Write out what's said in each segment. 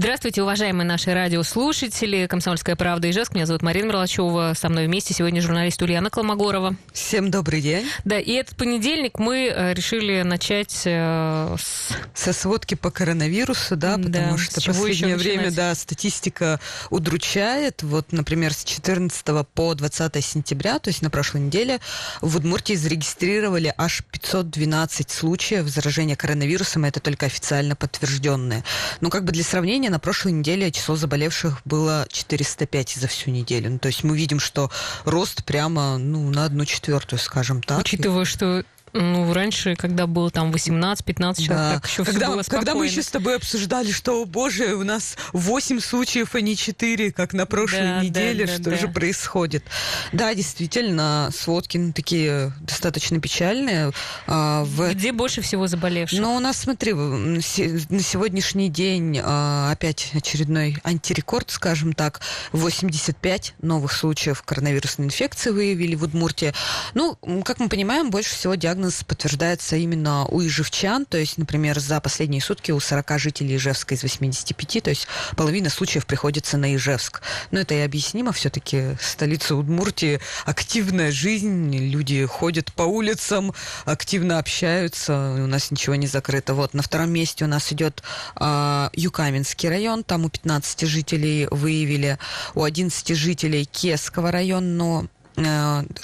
Здравствуйте, уважаемые наши радиослушатели. Комсомольская правда Ижевск. Меня зовут Марина Мерлачева. Со мной вместе сегодня журналист Ульяна Колмогорова. Всем добрый день. Да, и этот понедельник мы э, решили начать э, с... Со сводки по коронавирусу, да, потому да, что последнее время, да, статистика удручает. Вот, например, с 14 по 20 сентября, то есть на прошлой неделе, в Удмуртии зарегистрировали аж 512 случаев заражения коронавирусом, и это только официально подтвержденные. Ну, как бы для сравнения, на прошлой неделе число заболевших было 405 за всю неделю. Ну, то есть мы видим, что рост прямо ну, на одну четвертую, скажем так. Учитывая, что ну, раньше, когда было там 18-15 человек, да. так еще когда, все было Когда мы еще с тобой обсуждали, что, о боже, у нас 8 случаев, а не 4, как на прошлой да, неделе, да, да, что да. же происходит. Да, действительно, сводки ну, такие достаточно печальные. А, в... Где больше всего заболевших? Ну, у нас, смотри, на сегодняшний день а, опять очередной антирекорд, скажем так, 85 новых случаев коронавирусной инфекции выявили в Удмуртии. Ну, как мы понимаем, больше всего диагноз диагноз подтверждается именно у ижевчан, то есть, например, за последние сутки у 40 жителей Ижевска из 85, то есть половина случаев приходится на Ижевск. Но это и объяснимо, все-таки столица Удмуртии, активная жизнь, люди ходят по улицам, активно общаются, у нас ничего не закрыто. Вот, на втором месте у нас идет э, Юкаменский район, там у 15 жителей выявили, у 11 жителей Кесского района, но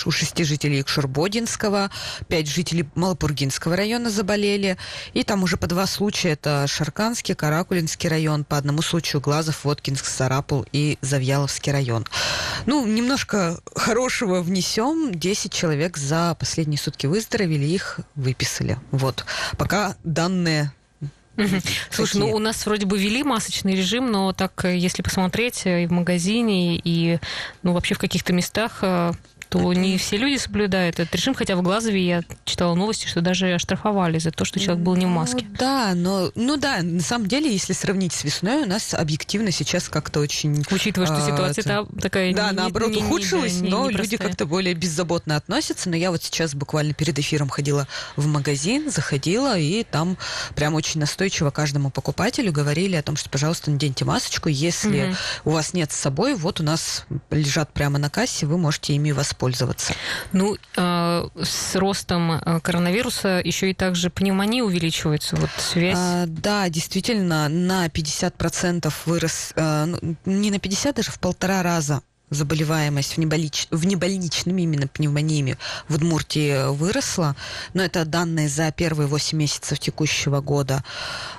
у шести жителей Шурбодинского, пять жителей Малопургинского района заболели, и там уже по два случая, это Шарканский, Каракулинский район, по одному случаю Глазов, Воткинск, Сарапул и Завьяловский район. Ну, немножко хорошего внесем, 10 человек за последние сутки выздоровели, их выписали. Вот, пока данные Угу. Слушай, ну у нас вроде бы ввели масочный режим, но так, э, если посмотреть э, и в магазине, и ну, вообще в каких-то местах э, то не все люди соблюдают этот режим, хотя в Глазове я читала новости, что даже оштрафовали за то, что человек был не в маске. Ну, да, но ну да, на самом деле, если сравнить с весной, у нас объективно сейчас как-то очень... Учитывая, что а, ситуация это, такая... Да, не, наоборот, не, ухудшилась, не, не, но не люди как-то более беззаботно относятся. Но я вот сейчас буквально перед эфиром ходила в магазин, заходила, и там прям очень настойчиво каждому покупателю говорили о том, что, пожалуйста, наденьте масочку, если угу. у вас нет с собой, вот у нас лежат прямо на кассе, вы можете ими воспользоваться воспользоваться. Ну, э, с ростом э, коронавируса еще и также пневмония увеличивается, вот связь. А, да, действительно, на 50% вырос, э, ну, не на 50, даже в полтора раза заболеваемость внебольнич... внебольничными именно пневмониями в Удмуртии выросла, но это данные за первые 8 месяцев текущего года.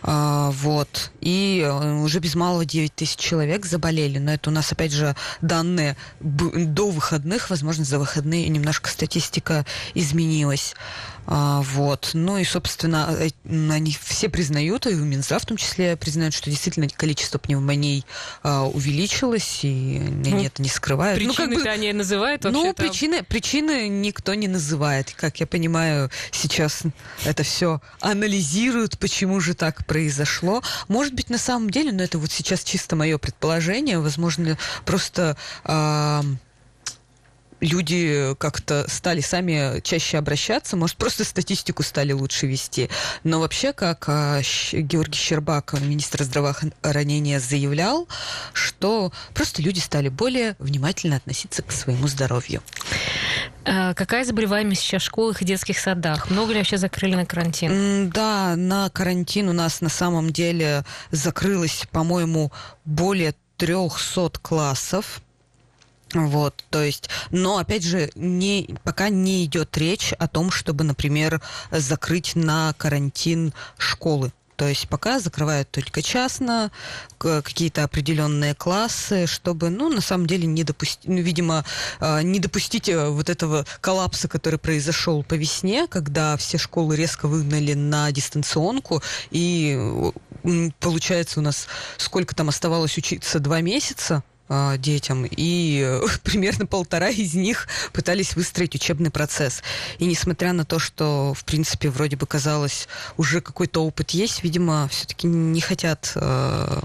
А, вот. И э, уже без малого 9 тысяч человек заболели, но это у нас, опять же, данные до выходных, возможно, за выходные немножко статистика изменилась. А, вот. Ну и, собственно, э, они все признают, и Минздрав в том числе признают, что действительно количество пневмоний а, увеличилось, и ну, нет, не скрывают. Причины ну, как бы, они называют вообще Ну, причины, причины никто не называет. Как я понимаю, сейчас это все анализируют, почему же так произошло. Может быть, на самом деле, но это вот сейчас чисто мое предположение, возможно, просто... Э, люди как-то стали сами чаще обращаться, может, просто статистику стали лучше вести. Но вообще, как а, Георгий Щербак, министр здравоохранения, заявлял, что просто люди стали более внимательно относиться к своему здоровью. А какая заболеваемость сейчас в школах и детских садах? Много ли вообще закрыли на карантин? Да, на карантин у нас на самом деле закрылось, по-моему, более 300 классов вот, то есть, но опять же, не, пока не идет речь о том, чтобы, например, закрыть на карантин школы. То есть пока закрывают только частно, какие-то определенные классы, чтобы, ну, на самом деле, не допустить, ну, видимо, а, не допустить э, вот этого коллапса, который произошел по весне, когда все школы резко выгнали на дистанционку, и получается у нас сколько там оставалось учиться, два месяца, а, детям, и э, примерно полтора из них пытались выстроить учебный процесс. И несмотря на то, что, в принципе, вроде бы казалось, уже какой-то опыт есть, видимо, все-таки не хотят э,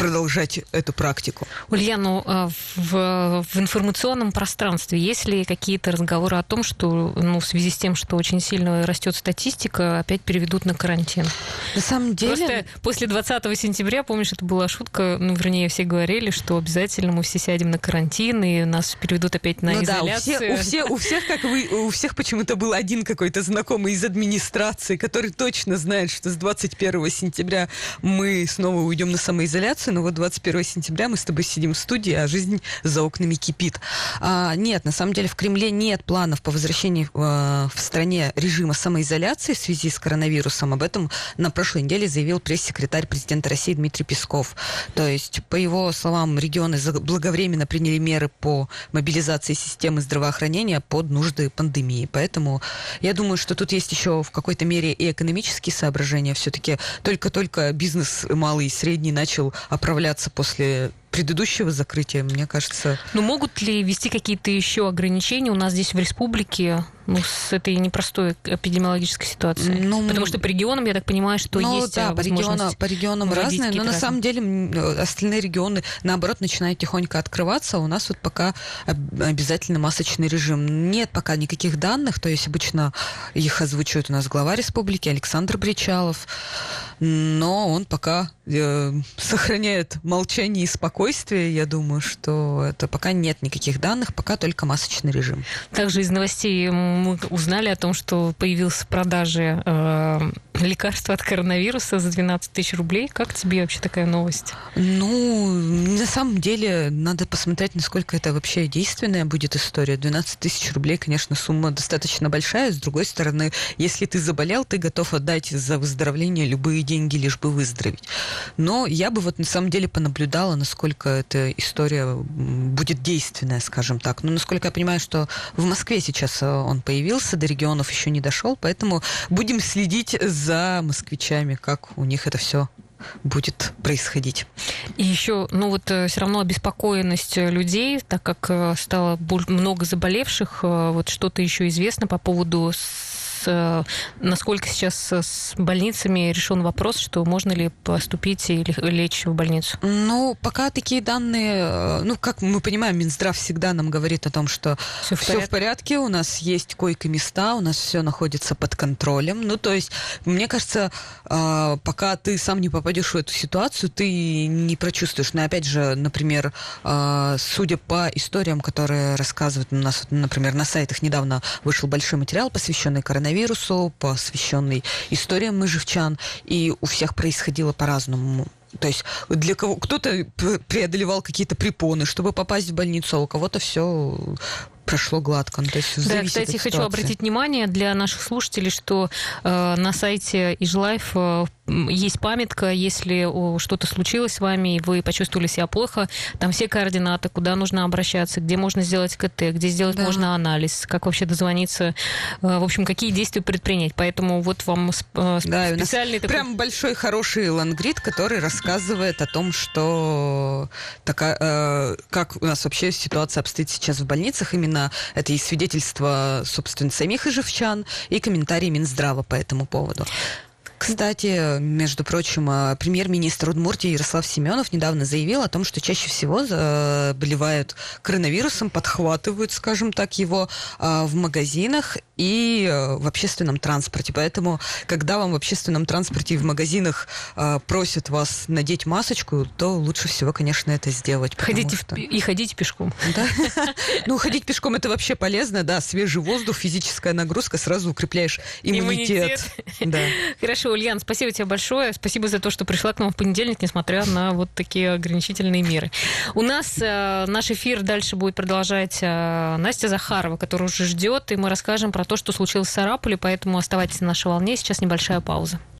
продолжать эту практику. Ульяну, а, в, в информационном пространстве есть ли какие-то разговоры о том, что ну, в связи с тем, что очень сильно растет статистика, опять переведут на карантин? На самом деле... Просто после 20 сентября, помнишь, это была шутка, ну, вернее, все говорили, что обязательно мы все сядем на карантин, и нас переведут опять на ну, изоляцию. Да, у, все, у, все, у всех, как вы, у всех почему-то был один какой-то знакомый из администрации, который точно знает, что с 21 сентября мы снова уйдем на самоизоляцию, но вот 21 сентября мы с тобой сидим в студии, а жизнь за окнами кипит. А, нет, на самом деле в Кремле нет планов по возвращению э, в стране режима самоизоляции в связи с коронавирусом. Об этом на прошлой неделе заявил пресс-секретарь президента России Дмитрий Песков. То есть, по его словам, регионы благовременно приняли меры по мобилизации системы здравоохранения под нужды пандемии. Поэтому я думаю, что тут есть еще в какой-то мере и экономические соображения. Все-таки только-только бизнес малый и средний начал оправляться после предыдущего закрытия, мне кажется. Ну, могут ли ввести какие-то еще ограничения у нас здесь в республике? Ну, с этой непростой эпидемиологической ситуацией? Ну, Потому что по регионам, я так понимаю, что ну, есть да, по, региона, по регионам разные, но на самом деле э, остальные регионы, наоборот, начинают тихонько открываться, а у нас вот пока обязательно масочный режим. Нет пока никаких данных, то есть обычно их озвучивает у нас глава республики Александр Бричалов, но он пока э, сохраняет молчание и спокойствие. Я думаю, что это пока нет никаких данных, пока только масочный режим. Также из новостей мы узнали о том, что появился в продаже э, лекарство от коронавируса за 12 тысяч рублей. Как тебе вообще такая новость? Ну, на самом деле, надо посмотреть, насколько это вообще действенная будет история. 12 тысяч рублей, конечно, сумма достаточно большая. С другой стороны, если ты заболел, ты готов отдать за выздоровление любые деньги, лишь бы выздороветь. Но я бы вот на самом деле понаблюдала, насколько эта история будет действенная, скажем так. Но насколько я понимаю, что в Москве сейчас э, он появился, до регионов еще не дошел, поэтому будем следить за москвичами, как у них это все будет происходить. И еще, ну вот э, все равно обеспокоенность людей, так как э, стало много заболевших, вот что-то еще известно по поводу Э, насколько сейчас с больницами решен вопрос, что можно ли поступить или лечь в больницу? Ну, пока такие данные, э, ну, как мы понимаем, Минздрав всегда нам говорит о том, что все в, все в порядке, у нас есть койко-места, у нас все находится под контролем. Ну, то есть, мне кажется, э, пока ты сам не попадешь в эту ситуацию, ты не прочувствуешь. Но опять же, например, судя по историям, которые рассказывают у нас, например, на сайтах недавно вышел большой материал, посвященный коронавирусу, коронавирусу, посвященный историям мыжевчан, и у всех происходило по-разному. То есть для кого кто-то преодолевал какие-то препоны, чтобы попасть в больницу, а у кого-то все прошло гладко. Ну, то есть да, кстати, хочу обратить внимание для наших слушателей, что э, на сайте Ижлайф э, есть памятка, если что-то случилось с вами, и вы почувствовали себя плохо, там все координаты, куда нужно обращаться, где можно сделать КТ, где сделать да. можно анализ, как вообще дозвониться, э, в общем, какие действия предпринять. Поэтому вот вам э, да, специальный такой... Прям большой хороший лангрид, который рассказывает о том, что такая, э, как у нас вообще ситуация обстоит сейчас в больницах, именно это и свидетельство, собственно, самих ижевчан, и комментарии Минздрава по этому поводу. Кстати, между прочим, э, премьер-министр Удмуртии Ярослав Семенов недавно заявил о том, что чаще всего заболевают коронавирусом, подхватывают, скажем так, его э, в магазинах и э, в общественном транспорте. Поэтому, когда вам в общественном транспорте и в магазинах просят вас надеть масочку, то лучше всего, конечно, это сделать. Ходите что... И ходите пешком. Да? Ну, ходить пешком это вообще полезно, да, свежий воздух, физическая нагрузка, сразу укрепляешь иммунитет. Да. Хорошо, Ульян, спасибо тебе большое. Спасибо за то, что пришла к нам в понедельник, несмотря на вот такие ограничительные меры. У нас э, наш эфир дальше будет продолжать э, Настя Захарова, которая уже ждет, и мы расскажем про то, что случилось в Сарапуле, поэтому оставайтесь на нашей волне. Сейчас небольшая пауза.